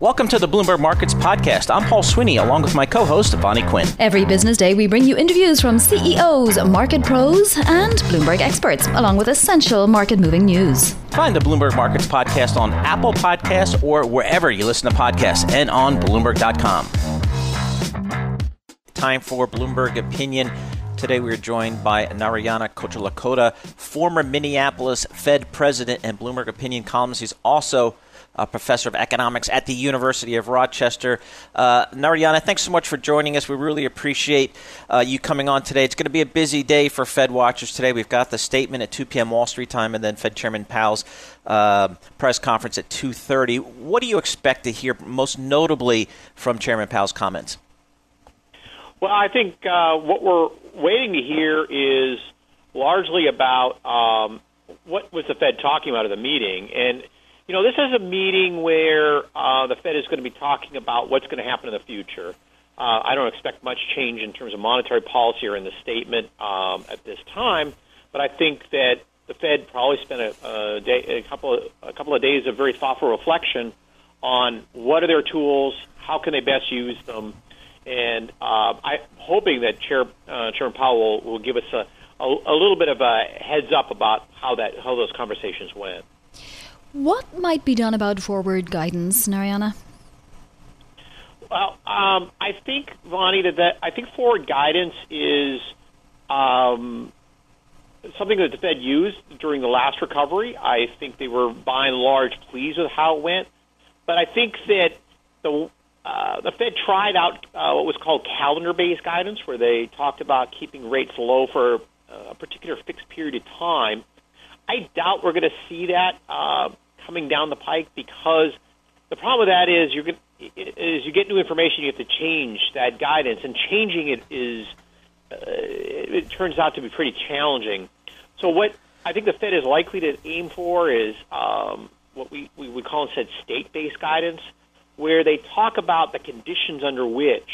Welcome to the Bloomberg Markets Podcast. I'm Paul Sweeney, along with my co host, Vonnie Quinn. Every business day, we bring you interviews from CEOs, market pros, and Bloomberg experts, along with essential market moving news. Find the Bloomberg Markets Podcast on Apple Podcasts or wherever you listen to podcasts and on Bloomberg.com. Time for Bloomberg Opinion. Today we are joined by Narayana Kocherlakota, former Minneapolis Fed president and Bloomberg Opinion columnist. He's also a professor of economics at the University of Rochester. Uh, Narayana, thanks so much for joining us. We really appreciate uh, you coming on today. It's going to be a busy day for Fed watchers today. We've got the statement at 2 p.m. Wall Street time, and then Fed Chairman Powell's uh, press conference at 2:30. What do you expect to hear most notably from Chairman Powell's comments? Well, I think uh, what we're waiting to hear is largely about um, what was the Fed talking about at the meeting, and you know, this is a meeting where uh, the Fed is going to be talking about what's going to happen in the future. Uh, I don't expect much change in terms of monetary policy or in the statement um, at this time, but I think that the Fed probably spent a, a, day, a couple of, a couple of days of very thoughtful reflection on what are their tools, how can they best use them, and uh, I'm hoping that Chair uh, Chairman Powell will, will give us a, a, a little bit of a heads up about how that how those conversations went. What might be done about forward guidance, Narayana? Well, um, I think, Vonnie, that, that I think forward guidance is um, something that the Fed used during the last recovery. I think they were, by and large, pleased with how it went. But I think that the uh, the Fed tried out uh, what was called calendar-based guidance, where they talked about keeping rates low for a particular fixed period of time. I doubt we're going to see that. Uh, coming down the pike because the problem with that is you're going you get new information, you have to change that guidance, and changing it is uh, it turns out to be pretty challenging. So what I think the Fed is likely to aim for is um, what we, we would call instead state-based guidance, where they talk about the conditions under which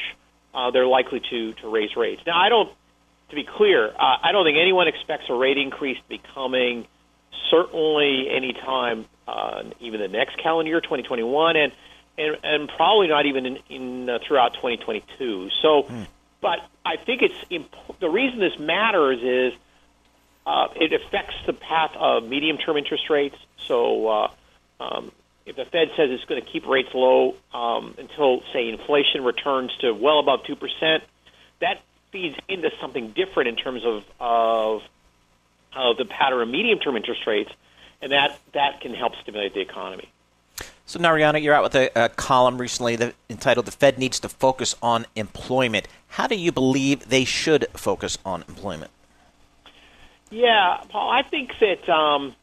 uh, they're likely to, to raise rates. Now, I don't, to be clear, uh, I don't think anyone expects a rate increase to be coming certainly anytime uh, even the next calendar year, 2021, and and, and probably not even in, in uh, throughout 2022. So, mm. but I think it's imp- the reason this matters is uh, it affects the path of medium-term interest rates. So, uh, um, if the Fed says it's going to keep rates low um, until, say, inflation returns to well above two percent, that feeds into something different in terms of of, of the pattern of medium-term interest rates and that that can help stimulate the economy. So, Narayana, you're out with a, a column recently that, entitled "The Fed Needs to Focus on Employment." How do you believe they should focus on employment? Yeah, Paul, I think that um,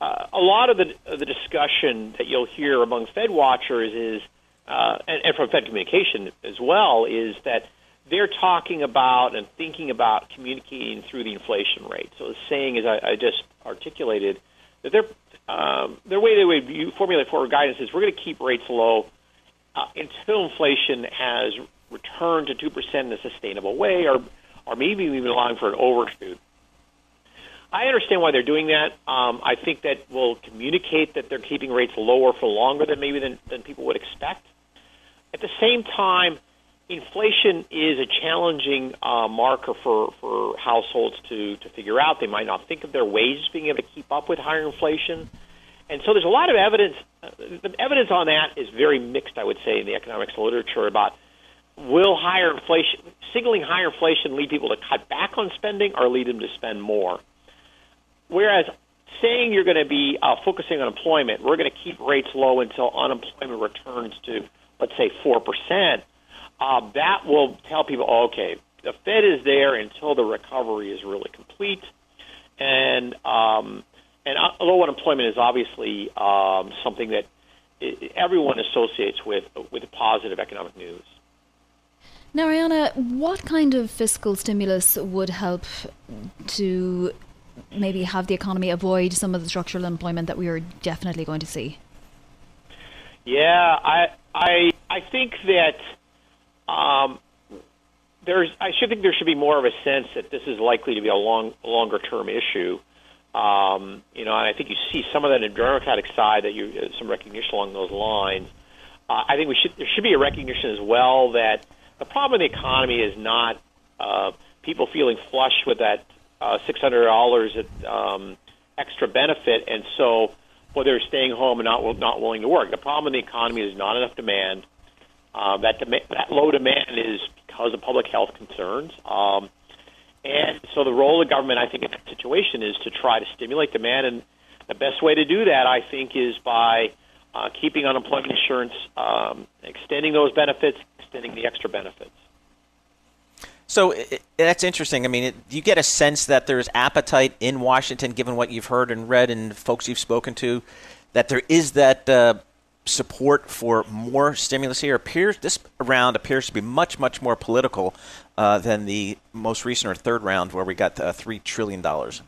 uh, a lot of the the discussion that you'll hear among Fed watchers is, uh, and, and from Fed communication as well, is that they're talking about and thinking about communicating through the inflation rate. So, the saying, as I, I just articulated, that their um, their way they would formulate forward guidance is we're going to keep rates low uh, until inflation has returned to two percent in a sustainable way, or or maybe even allowing for an overshoot. I understand why they're doing that. Um, I think that will communicate that they're keeping rates lower for longer than maybe than, than people would expect. At the same time, inflation is a challenging uh, marker for, for households to, to figure out. They might not think of their wages being able to keep up with higher inflation. And so there's a lot of evidence. Uh, the evidence on that is very mixed, I would say, in the economics literature about will higher inflation, signaling higher inflation lead people to cut back on spending or lead them to spend more. Whereas saying you're going to be uh, focusing on employment, we're going to keep rates low until unemployment returns to, let's say, 4%, uh, that will tell people, oh, okay, the Fed is there until the recovery is really complete, and um, and low unemployment is obviously um, something that everyone associates with with positive economic news. Narayana, what kind of fiscal stimulus would help to maybe have the economy avoid some of the structural unemployment that we are definitely going to see? Yeah, I I I think that um, there's, I should think there should be more of a sense that this is likely to be a long, longer term issue. Um, you know, and I think you see some of that in the Democratic side that you uh, some recognition along those lines. Uh, I think we should there should be a recognition as well that the problem in the economy is not uh, people feeling flush with that uh, six hundred dollars um, extra benefit, and so well they're staying home and not not willing to work. The problem in the economy is not enough demand. Uh, that demand, that low demand is because of public health concerns. Um, and so the role of government, I think, in that situation is to try to stimulate demand. And the best way to do that, I think, is by uh, keeping unemployment insurance, um, extending those benefits, extending the extra benefits. So it, that's interesting. I mean, it, you get a sense that there's appetite in Washington, given what you've heard and read and folks you've spoken to, that there is that uh, support for more stimulus here. Appears this round appears to be much, much more political uh, than the most recent or third round, where we got uh, three trillion dollars.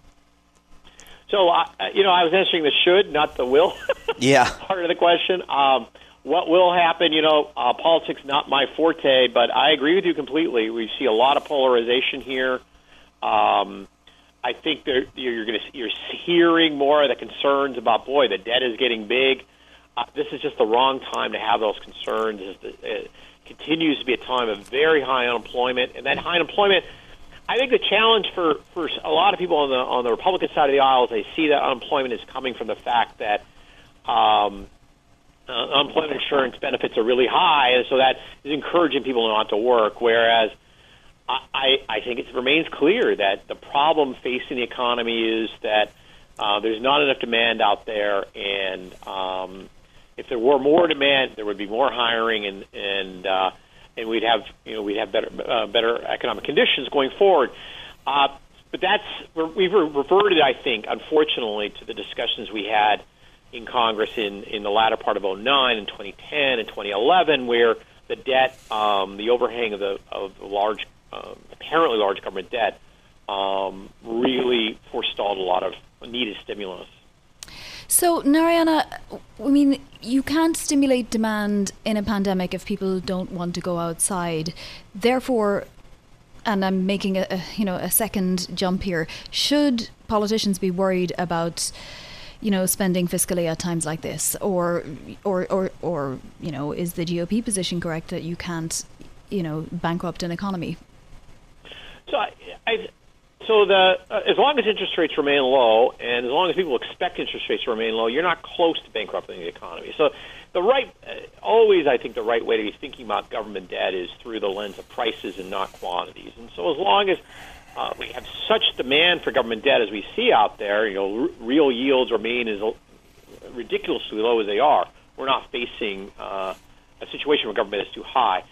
So, uh, you know, I was answering the should, not the will. yeah. Part of the question. Um, what will happen? You know, uh, politics not my forte, but I agree with you completely. We see a lot of polarization here. Um, I think you're going to you're hearing more of the concerns about boy, the debt is getting big. Uh, this is just the wrong time to have those concerns. It continues to be a time of very high unemployment, and that high unemployment I think the challenge for, for a lot of people on the on the Republican side of the aisle is they see that unemployment is coming from the fact that um, uh, unemployment insurance benefits are really high, and so that is encouraging people not to work. Whereas I, I think it remains clear that the problem facing the economy is that uh, there's not enough demand out there, and um, if there were more demand, there would be more hiring, and and uh, and we'd have you know we'd have better uh, better economic conditions going forward. Uh, but that's we've reverted, I think, unfortunately, to the discussions we had in Congress in in the latter part of 09 and 2010 and 2011, where the debt, um, the overhang of the of the large, um, apparently large government debt, um, really forestalled a lot of needed stimulus. So, Narayana, I mean, you can't stimulate demand in a pandemic if people don't want to go outside. Therefore, and I'm making a, a, you know a second jump here. Should politicians be worried about you know spending fiscally at times like this, or or or or you know is the GOP position correct that you can't you know bankrupt an economy? So I, I so the uh, as long as interest rates remain low, and as long as people expect interest rates to remain low, you're not close to bankrupting the economy. So the right, uh, always I think the right way to be thinking about government debt is through the lens of prices and not quantities. And so as long as uh, we have such demand for government debt as we see out there, you know, r- real yields remain as ridiculously low as they are. We're not facing uh, a situation where government is too high.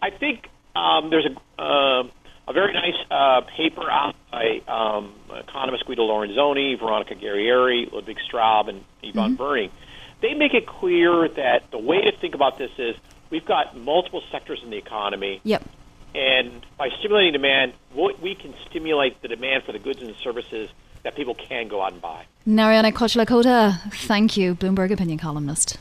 I think um, there's a uh, a very nice uh, paper out by um, economists Guido Lorenzoni, Veronica Guerrieri, Ludwig Straub, and Iván mm-hmm. Werning. They make it clear that the way to think about this is we've got multiple sectors in the economy. Yep. And by stimulating demand, what we can stimulate the demand for the goods and services that people can go out and buy. Narayana Kocherlakota, thank you, Bloomberg opinion columnist.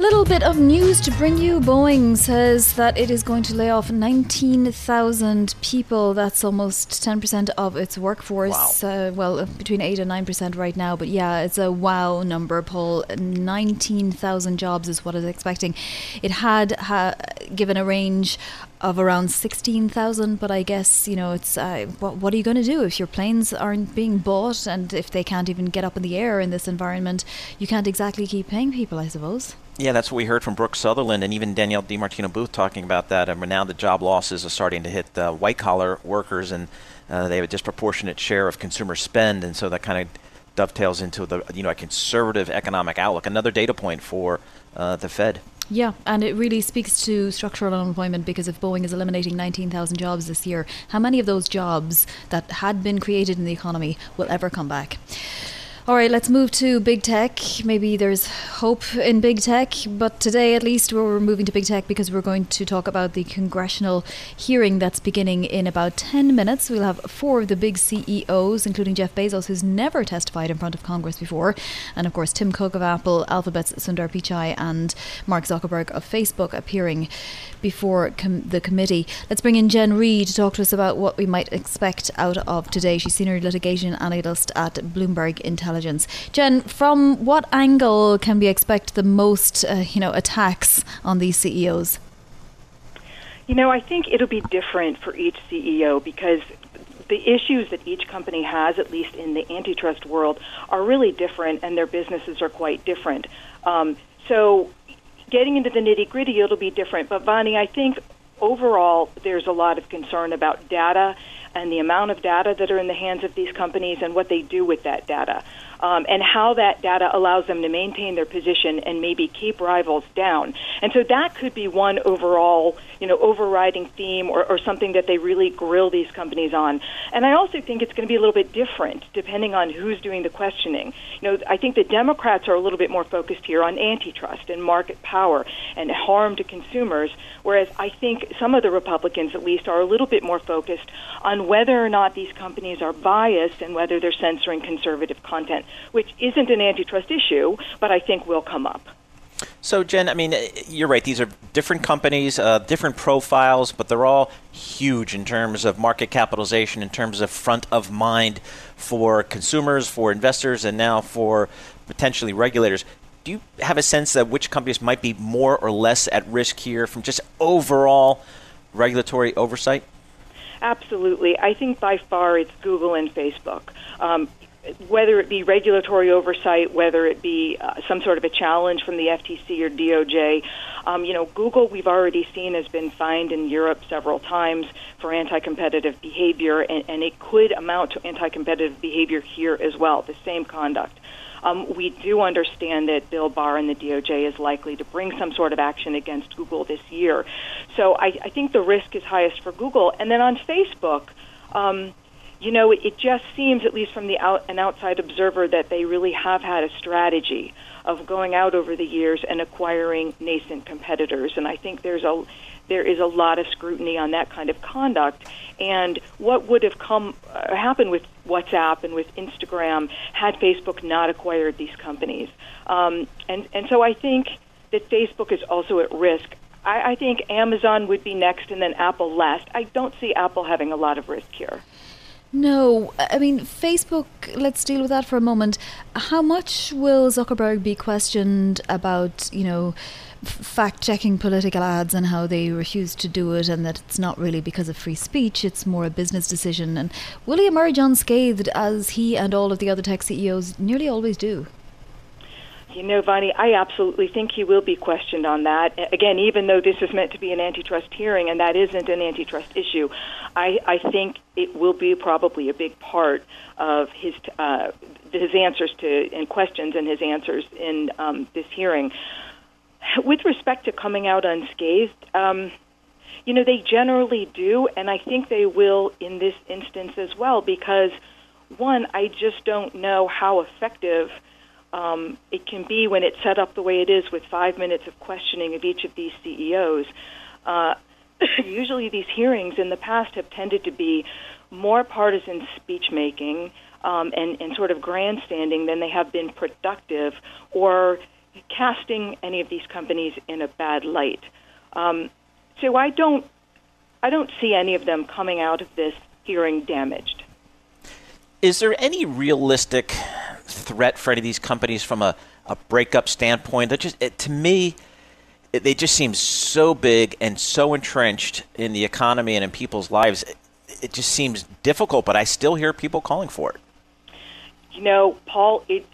Little bit of news to bring you. Boeing says that it is going to lay off 19,000 people. That's almost 10% of its workforce. Wow. Uh, well, between 8 and 9% right now. But yeah, it's a wow number, Paul. 19,000 jobs is what it's expecting. It had ha- given a range of around 16,000 but I guess you know it's uh, what, what are you going to do if your planes aren't being bought and if they can't even get up in the air in this environment you can't exactly keep paying people I suppose yeah, that's what we heard from Brooks Sutherland and even Danielle DiMartino Booth talking about that. And now the job losses are starting to hit uh, white collar workers, and uh, they have a disproportionate share of consumer spend, and so that kind of dovetails into the you know a conservative economic outlook. Another data point for uh, the Fed. Yeah, and it really speaks to structural unemployment because if Boeing is eliminating 19,000 jobs this year, how many of those jobs that had been created in the economy will ever come back? All right, let's move to big tech. Maybe there's hope in big tech, but today at least we're moving to big tech because we're going to talk about the congressional hearing that's beginning in about 10 minutes. We'll have four of the big CEOs, including Jeff Bezos, who's never testified in front of Congress before, and of course Tim Cook of Apple, Alphabet's Sundar Pichai, and Mark Zuckerberg of Facebook appearing before com- the committee. Let's bring in Jen Reed to talk to us about what we might expect out of today. She's senior litigation analyst at Bloomberg Intelligence intelligence. Jen, from what angle can we expect the most, uh, you know, attacks on these CEOs? You know, I think it'll be different for each CEO because the issues that each company has, at least in the antitrust world, are really different, and their businesses are quite different. Um, so, getting into the nitty gritty, it'll be different. But Vonnie, I think overall, there's a lot of concern about data and the amount of data that are in the hands of these companies and what they do with that data um, and how that data allows them to maintain their position and maybe keep rivals down. And so that could be one overall, you know, overriding theme or, or something that they really grill these companies on. And I also think it's going to be a little bit different depending on who's doing the questioning. You know, I think the Democrats are a little bit more focused here on antitrust and market power and harm to consumers, whereas I think some of the Republicans, at least, are a little bit more focused on whether or not these companies are biased and whether they're censoring conservative content which isn't an antitrust issue, but I think will come up. So, Jen, I mean, you're right. These are different companies, uh, different profiles, but they're all huge in terms of market capitalization, in terms of front of mind for consumers, for investors, and now for potentially regulators. Do you have a sense of which companies might be more or less at risk here from just overall regulatory oversight? Absolutely. I think by far it's Google and Facebook. Um, whether it be regulatory oversight, whether it be uh, some sort of a challenge from the FTC or DOJ. Um, you know, Google, we've already seen, has been fined in Europe several times for anti competitive behavior, and, and it could amount to anti competitive behavior here as well, the same conduct. Um, we do understand that Bill Barr and the DOJ is likely to bring some sort of action against Google this year. So I, I think the risk is highest for Google. And then on Facebook, um, you know, it just seems, at least from the out, an outside observer, that they really have had a strategy of going out over the years and acquiring nascent competitors. And I think there's a there is a lot of scrutiny on that kind of conduct. And what would have come uh, happened with WhatsApp and with Instagram had Facebook not acquired these companies? Um, and and so I think that Facebook is also at risk. I, I think Amazon would be next, and then Apple last. I don't see Apple having a lot of risk here. No, I mean, Facebook, let's deal with that for a moment. How much will Zuckerberg be questioned about, you know, fact checking political ads and how they refuse to do it, and that it's not really because of free speech, it's more a business decision? And will he emerge unscathed as he and all of the other tech CEOs nearly always do? You know, Vonnie, I absolutely think he will be questioned on that. Again, even though this is meant to be an antitrust hearing and that isn't an antitrust issue, I, I think it will be probably a big part of his uh, his answers to and questions and his answers in um, this hearing. With respect to coming out unscathed, um, you know, they generally do, and I think they will in this instance as well because, one, I just don't know how effective um, it can be when it's set up the way it is with five minutes of questioning of each of these CEOs. Uh, usually, these hearings in the past have tended to be more partisan speech making um, and, and sort of grandstanding than they have been productive or casting any of these companies in a bad light. Um, so I don't, I don't see any of them coming out of this hearing damaged. Is there any realistic threat for any of these companies from a, a breakup standpoint. That just it, to me, it, they just seem so big and so entrenched in the economy and in people's lives. It, it just seems difficult, but I still hear people calling for it. You know, Paul, it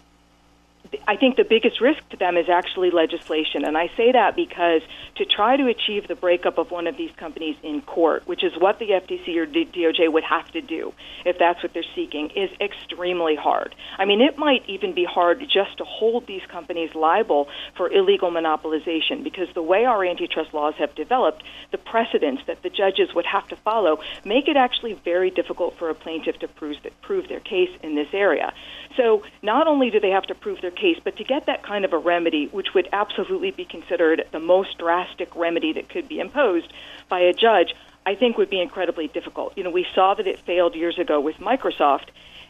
I think the biggest risk to them is actually legislation. And I say that because to try to achieve the breakup of one of these companies in court, which is what the FTC or DOJ would have to do if that's what they're seeking, is extremely hard. I mean, it might even be hard just to hold these companies liable for illegal monopolization because the way our antitrust laws have developed, the precedents that the judges would have to follow make it actually very difficult for a plaintiff to prove, prove their case in this area. So not only do they have to prove their case, but to get that kind of a remedy, which would absolutely be considered the most drastic remedy that could be imposed by a judge, I think would be incredibly difficult. You know, we saw that it failed years ago with Microsoft,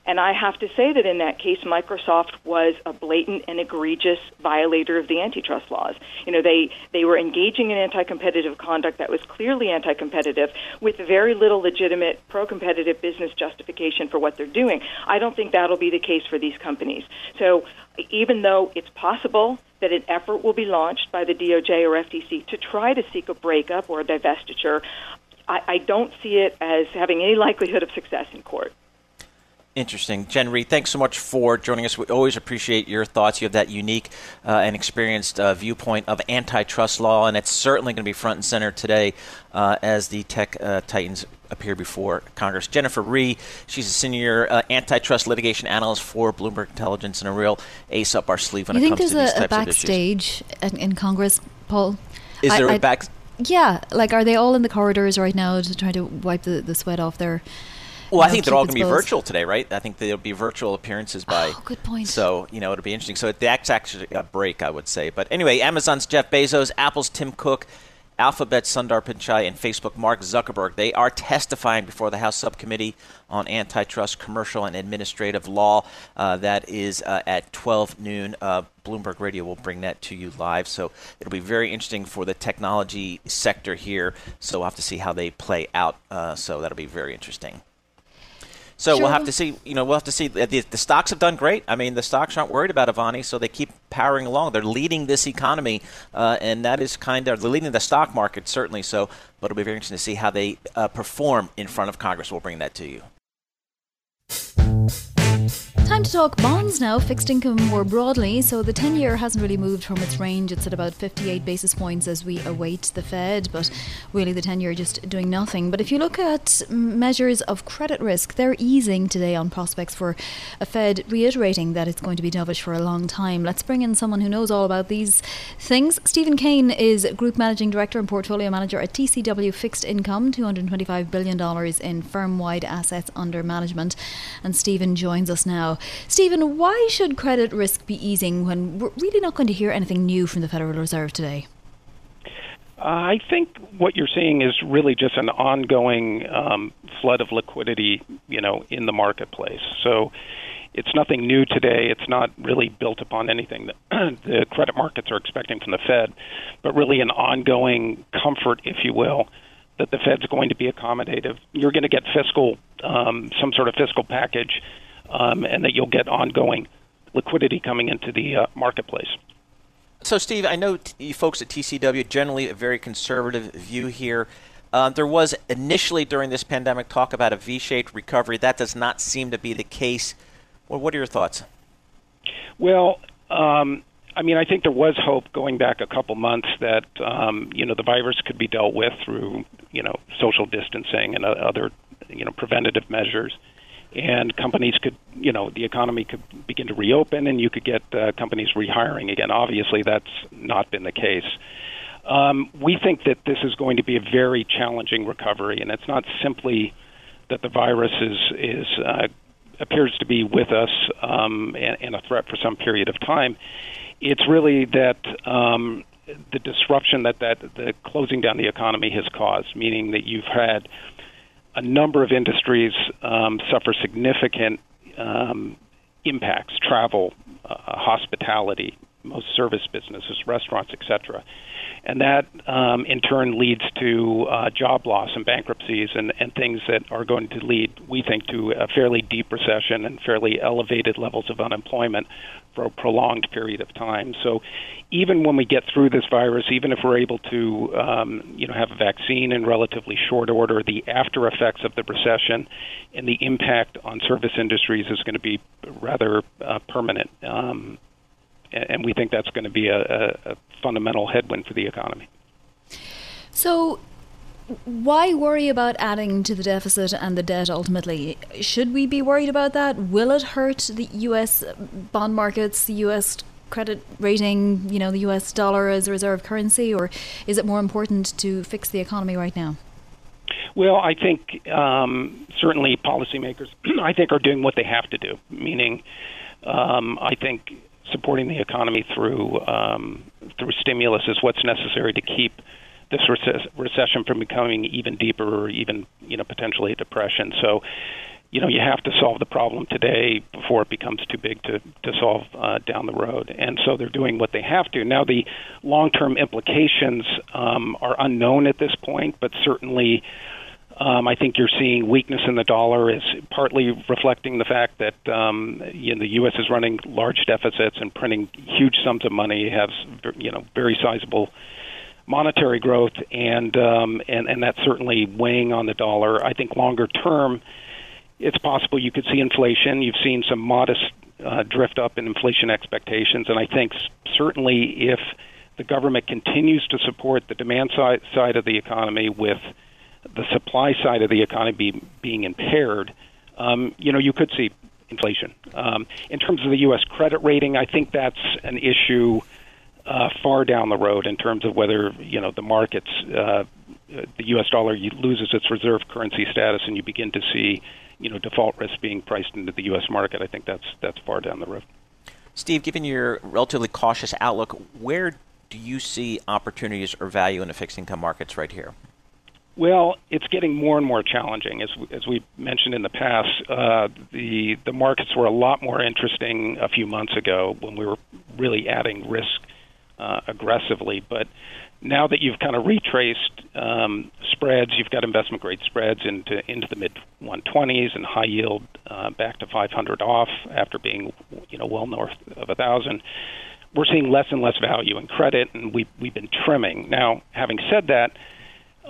and I have to say that in that case, Microsoft was a blatant and egregious violator of the antitrust laws. You know, they, they were engaging in anti competitive conduct that was clearly anti competitive with very little legitimate pro competitive business justification for what they're doing. I don't think that'll be the case for these companies. So even though it's possible that an effort will be launched by the DOJ or FTC to try to seek a breakup or a divestiture, I, I don't see it as having any likelihood of success in court. Interesting. Jen Reed, thanks so much for joining us. We always appreciate your thoughts. You have that unique uh, and experienced uh, viewpoint of antitrust law, and it's certainly going to be front and center today uh, as the tech uh, titans appear before Congress. Jennifer Rie, she's a senior uh, antitrust litigation analyst for Bloomberg Intelligence and a real ace up our sleeve when you it comes to these a, types of issues. think there's a backstage in Congress, Paul? Is there a back? Yeah, like are they all in the corridors right now to try to wipe the, the sweat off their well, I think they're all going to be virtual today, right? I think there'll be virtual appearances by. Oh, good point. So you know it'll be interesting. So that's actually a break, I would say. But anyway, Amazon's Jeff Bezos, Apple's Tim Cook, Alphabet's Sundar Pichai, and Facebook Mark Zuckerberg. They are testifying before the House Subcommittee on Antitrust, Commercial, and Administrative Law. Uh, that is uh, at 12 noon. Uh, Bloomberg Radio will bring that to you live. So it'll be very interesting for the technology sector here. So we'll have to see how they play out. Uh, so that'll be very interesting. So sure. we'll have to see. You know, we'll have to see. The, the, stocks have done great. I mean, the stocks aren't worried about Avani, so they keep powering along. They're leading this economy, uh, and that is kind of they're leading the stock market certainly. So, but it'll be very interesting to see how they uh, perform in front of Congress. We'll bring that to you. Time to talk bonds now, fixed income more broadly. So the 10 year hasn't really moved from its range. It's at about 58 basis points as we await the Fed, but really the 10 year just doing nothing. But if you look at measures of credit risk, they're easing today on prospects for a Fed reiterating that it's going to be dovish for a long time. Let's bring in someone who knows all about these things. Stephen Kane is Group Managing Director and Portfolio Manager at TCW Fixed Income, $225 billion in firm wide assets under management. And Stephen joins us now. Stephen, why should credit risk be easing when we're really not going to hear anything new from the Federal Reserve today? Uh, I think what you're seeing is really just an ongoing um, flood of liquidity, you know, in the marketplace. So it's nothing new today. It's not really built upon anything that the credit markets are expecting from the Fed, but really an ongoing comfort, if you will, that the Fed's going to be accommodative. You're going to get fiscal, um, some sort of fiscal package um, and that you'll get ongoing liquidity coming into the uh, marketplace. So, Steve, I know t- you folks at TCW generally a very conservative view here. Uh, there was initially during this pandemic talk about a V-shaped recovery. That does not seem to be the case. Well, what are your thoughts? Well, um, I mean, I think there was hope going back a couple months that um, you know the virus could be dealt with through you know social distancing and uh, other you know preventative measures and companies could, you know, the economy could begin to reopen, and you could get uh, companies rehiring again. Obviously, that's not been the case. Um, we think that this is going to be a very challenging recovery, and it's not simply that the virus is is uh, appears to be with us um, and, and, a threat for some period of time. It's really that um, the disruption that that the closing down the economy has caused, meaning that you've had a number of industries um, suffer significant um, impacts travel, uh, hospitality, most service businesses, restaurants, etc. And that um, in turn leads to uh, job loss and bankruptcies and, and things that are going to lead, we think, to a fairly deep recession and fairly elevated levels of unemployment for a prolonged period of time. So, even when we get through this virus, even if we're able to, um, you know, have a vaccine in relatively short order, the after effects of the recession and the impact on service industries is going to be rather uh, permanent. Um, and we think that's going to be a, a, a fundamental headwind for the economy. So, why worry about adding to the deficit and the debt ultimately? Should we be worried about that? Will it hurt the US bond markets, the US credit rating, you know, the US dollar as a reserve currency, or is it more important to fix the economy right now? Well, I think um, certainly policymakers, I think, are doing what they have to do. Meaning, um, I think supporting the economy through um, through stimulus is what's necessary to keep this rece- recession from becoming even deeper or even you know potentially a depression. So you know you have to solve the problem today before it becomes too big to to solve uh, down the road. And so they're doing what they have to. Now the long-term implications um, are unknown at this point, but certainly. Um, I think you're seeing weakness in the dollar is partly reflecting the fact that um, you know, the U.S. is running large deficits and printing huge sums of money, has you know very sizable monetary growth, and um, and and that's certainly weighing on the dollar. I think longer term, it's possible you could see inflation. You've seen some modest uh, drift up in inflation expectations, and I think certainly if the government continues to support the demand side side of the economy with the supply side of the economy being impaired, um, you know, you could see inflation. Um, in terms of the U.S. credit rating, I think that's an issue uh, far down the road in terms of whether you know the markets, uh, the U.S. dollar loses its reserve currency status, and you begin to see you know default risk being priced into the U.S. market. I think that's that's far down the road. Steve, given your relatively cautious outlook, where do you see opportunities or value in the fixed income markets right here? Well, it's getting more and more challenging. As as we mentioned in the past, uh, the the markets were a lot more interesting a few months ago when we were really adding risk uh, aggressively. But now that you've kind of retraced um, spreads, you've got investment grade spreads into into the mid 120s and high yield uh, back to 500 off after being you know well north of a thousand. We're seeing less and less value in credit, and we we've been trimming. Now, having said that.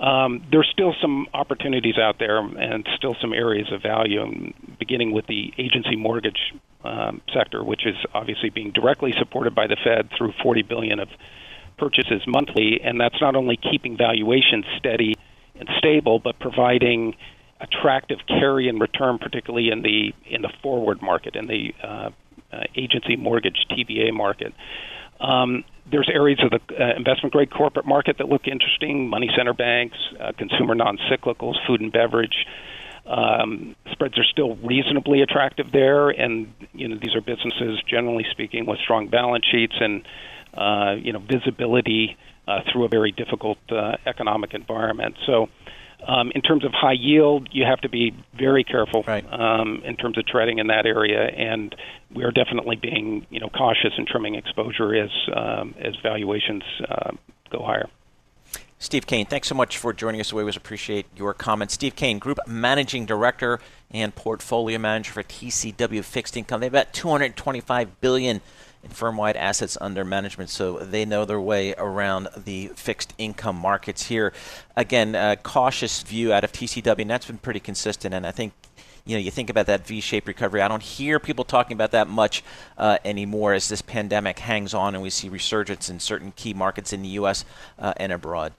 Um, there's still some opportunities out there and still some areas of value, beginning with the agency mortgage um, sector, which is obviously being directly supported by the Fed through 40 billion of purchases monthly, and that's not only keeping valuations steady and stable, but providing attractive carry and return, particularly in the in the forward market, in the uh, uh, agency mortgage TBA market. Um, there's areas of the uh, investment grade corporate market that look interesting: money center banks, uh, consumer non cyclicals, food and beverage. Um, spreads are still reasonably attractive there, and you know these are businesses, generally speaking, with strong balance sheets and uh, you know visibility uh, through a very difficult uh, economic environment. So, um, in terms of high yield, you have to be very careful right. um, in terms of treading in that area, and we are definitely being you know cautious in trimming exposure as um, as valuations uh, go higher. Steve Kane, thanks so much for joining us. We always appreciate your comments. Steve Kane, Group Managing Director and Portfolio Manager for TCW Fixed Income. They've got 225 billion in firm-wide assets under management, so they know their way around the fixed income markets here. Again, a cautious view out of TCW, and that's been pretty consistent. And I think you know, you think about that V-shaped recovery. I don't hear people talking about that much uh, anymore as this pandemic hangs on and we see resurgence in certain key markets in the U.S. Uh, and abroad.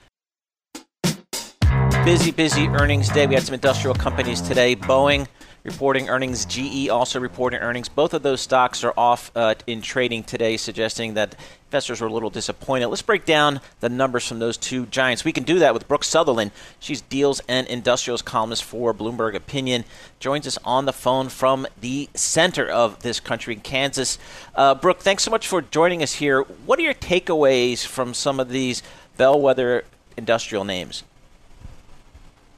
Busy, busy earnings day. We had some industrial companies today. Boeing reporting earnings. GE also reporting earnings. Both of those stocks are off uh, in trading today, suggesting that investors were a little disappointed. Let's break down the numbers from those two giants. We can do that with Brooke Sutherland. She's deals and industrials columnist for Bloomberg Opinion. Joins us on the phone from the center of this country, Kansas. Uh, Brooke, thanks so much for joining us here. What are your takeaways from some of these bellwether industrial names?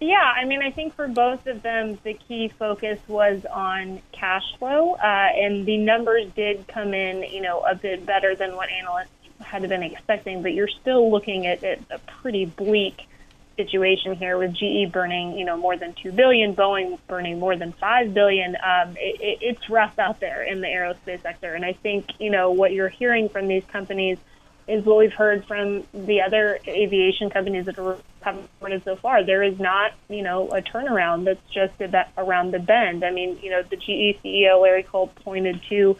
Yeah, I mean, I think for both of them, the key focus was on cash flow, uh, and the numbers did come in, you know, a bit better than what analysts had been expecting. But you're still looking at, at a pretty bleak situation here with GE burning, you know, more than two billion, Boeing burning more than five billion. Um, it, it, it's rough out there in the aerospace sector, and I think, you know, what you're hearing from these companies is what we've heard from the other aviation companies that have reported so far. There is not, you know, a turnaround that's just around the bend. I mean, you know, the GE CEO Larry Culp pointed to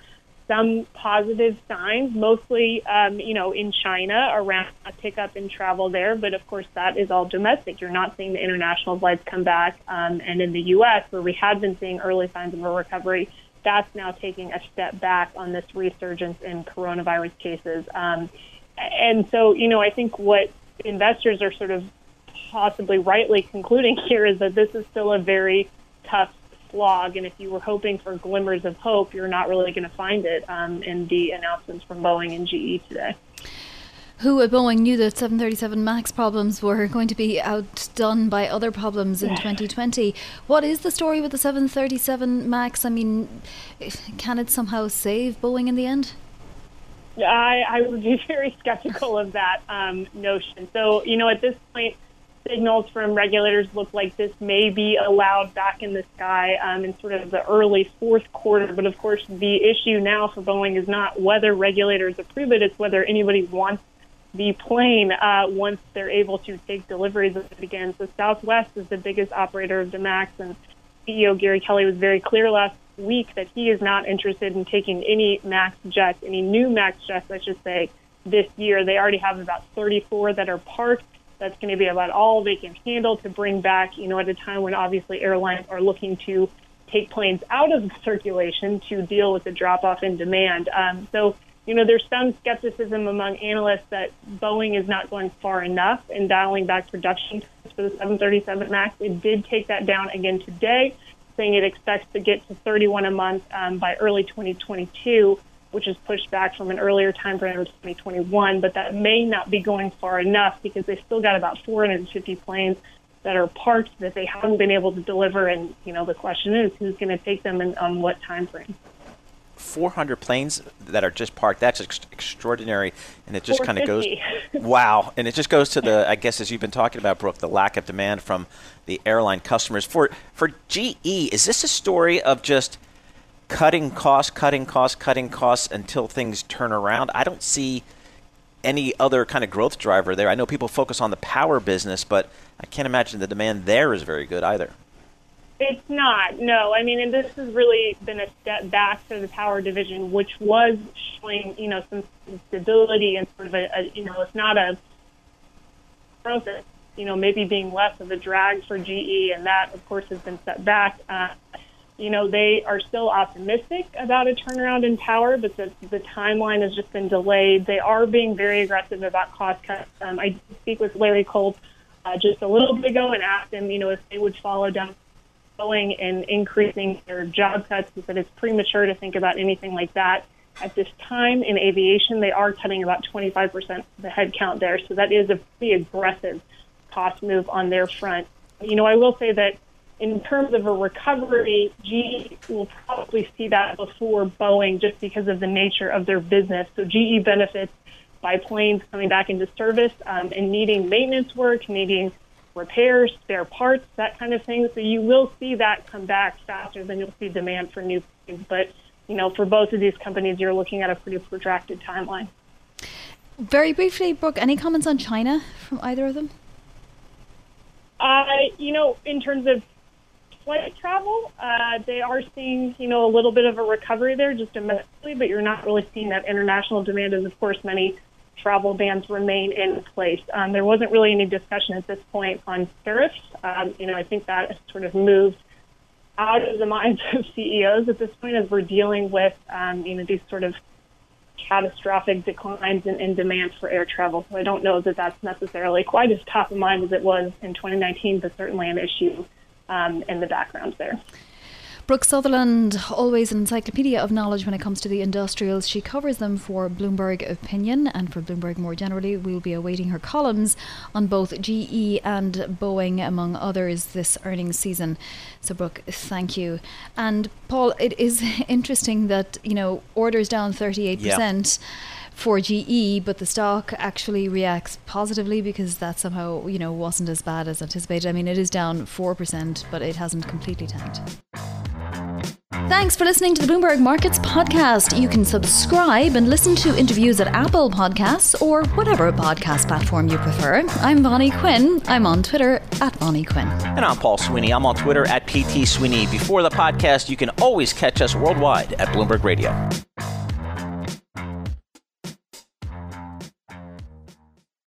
some positive signs, mostly, um, you know, in China around a pickup in travel there. But of course, that is all domestic. You're not seeing the international flights come back. Um, and in the U.S., where we had been seeing early signs of a recovery, that's now taking a step back on this resurgence in coronavirus cases. Um, and so, you know, I think what investors are sort of possibly rightly concluding here is that this is still a very tough slog. And if you were hoping for glimmers of hope, you're not really going to find it um, in the announcements from Boeing and GE today. Who at Boeing knew that 737 MAX problems were going to be outdone by other problems in 2020. What is the story with the 737 MAX? I mean, can it somehow save Boeing in the end? I, I would be very skeptical of that um, notion. So, you know, at this point, signals from regulators look like this may be allowed back in the sky um, in sort of the early fourth quarter. But of course, the issue now for Boeing is not whether regulators approve it, it's whether anybody wants the plane uh, once they're able to take deliveries of it again. So Southwest is the biggest operator of the MAX, and CEO Gary Kelly was very clear last week that he is not interested in taking any MAX jets, any new MAX jets, I should say, this year. They already have about 34 that are parked. That's going to be about all they can handle to bring back, you know, at a time when obviously airlines are looking to take planes out of circulation to deal with the drop off in demand. Um, so, you know, there's some skepticism among analysts that Boeing is not going far enough in dialing back production for the 737 MAX. It did take that down again today, saying it expects to get to 31 a month um, by early 2022 which is pushed back from an earlier time frame of 2021, but that may not be going far enough because they've still got about 450 planes that are parked that they haven't been able to deliver. And, you know, the question is who's going to take them and on what time frame? 400 planes that are just parked. That's ex- extraordinary, and it just kind of goes. wow, and it just goes to the, I guess, as you've been talking about, Brooke, the lack of demand from the airline customers. For for GE, is this a story of just cutting costs, cutting costs, cutting costs until things turn around. I don't see any other kind of growth driver there. I know people focus on the power business, but I can't imagine the demand there is very good either. It's not. No, I mean, and this has really been a step back for the power division, which was showing, you know, some stability and sort of a, a you know, it's not a process, you know, maybe being less of a drag for GE, and that, of course, has been set back. Uh, you know, they are still optimistic about a turnaround in power, but the, the timeline has just been delayed. They are being very aggressive about cost cuts. Um, I speak with Larry Culp uh, just a little bit ago and asked him, you know, if they would follow down Boeing and increasing their job cuts. He said it's premature to think about anything like that. At this time in aviation, they are cutting about 25% of the headcount there. So that is a pretty aggressive cost move on their front. You know, I will say that in terms of a recovery, GE will probably see that before Boeing just because of the nature of their business. So GE benefits by planes coming back into service um, and needing maintenance work, needing repairs, spare parts, that kind of thing. So you will see that come back faster than you'll see demand for new planes. But, you know, for both of these companies, you're looking at a pretty protracted timeline. Very briefly, Brooke, any comments on China from either of them? Uh, you know, in terms of flight travel. Uh, they are seeing, you know, a little bit of a recovery there just domestically, but you're not really seeing that international demand as, of course, many travel bans remain in place. Um, there wasn't really any discussion at this point on tariffs. Um, you know, I think that has sort of moved out of the minds of CEOs at this point as we're dealing with, um, you know, these sort of catastrophic declines in, in demand for air travel. So I don't know that that's necessarily quite as top of mind as it was in 2019, but certainly an issue um, in the background there. Brooke Sutherland, always an encyclopedia of knowledge when it comes to the industrials. She covers them for Bloomberg Opinion and for Bloomberg more generally. We'll be awaiting her columns on both GE and Boeing, among others, this earnings season. So, Brooke, thank you. And Paul, it is interesting that, you know, orders down 38%. Yeah for GE, but the stock actually reacts positively because that somehow, you know, wasn't as bad as anticipated. I mean, it is down 4%, but it hasn't completely tanked. Thanks for listening to the Bloomberg Markets podcast. You can subscribe and listen to interviews at Apple Podcasts or whatever podcast platform you prefer. I'm Vonnie Quinn. I'm on Twitter at Vonnie Quinn. And I'm Paul Sweeney. I'm on Twitter at PT Sweeney. Before the podcast, you can always catch us worldwide at Bloomberg Radio.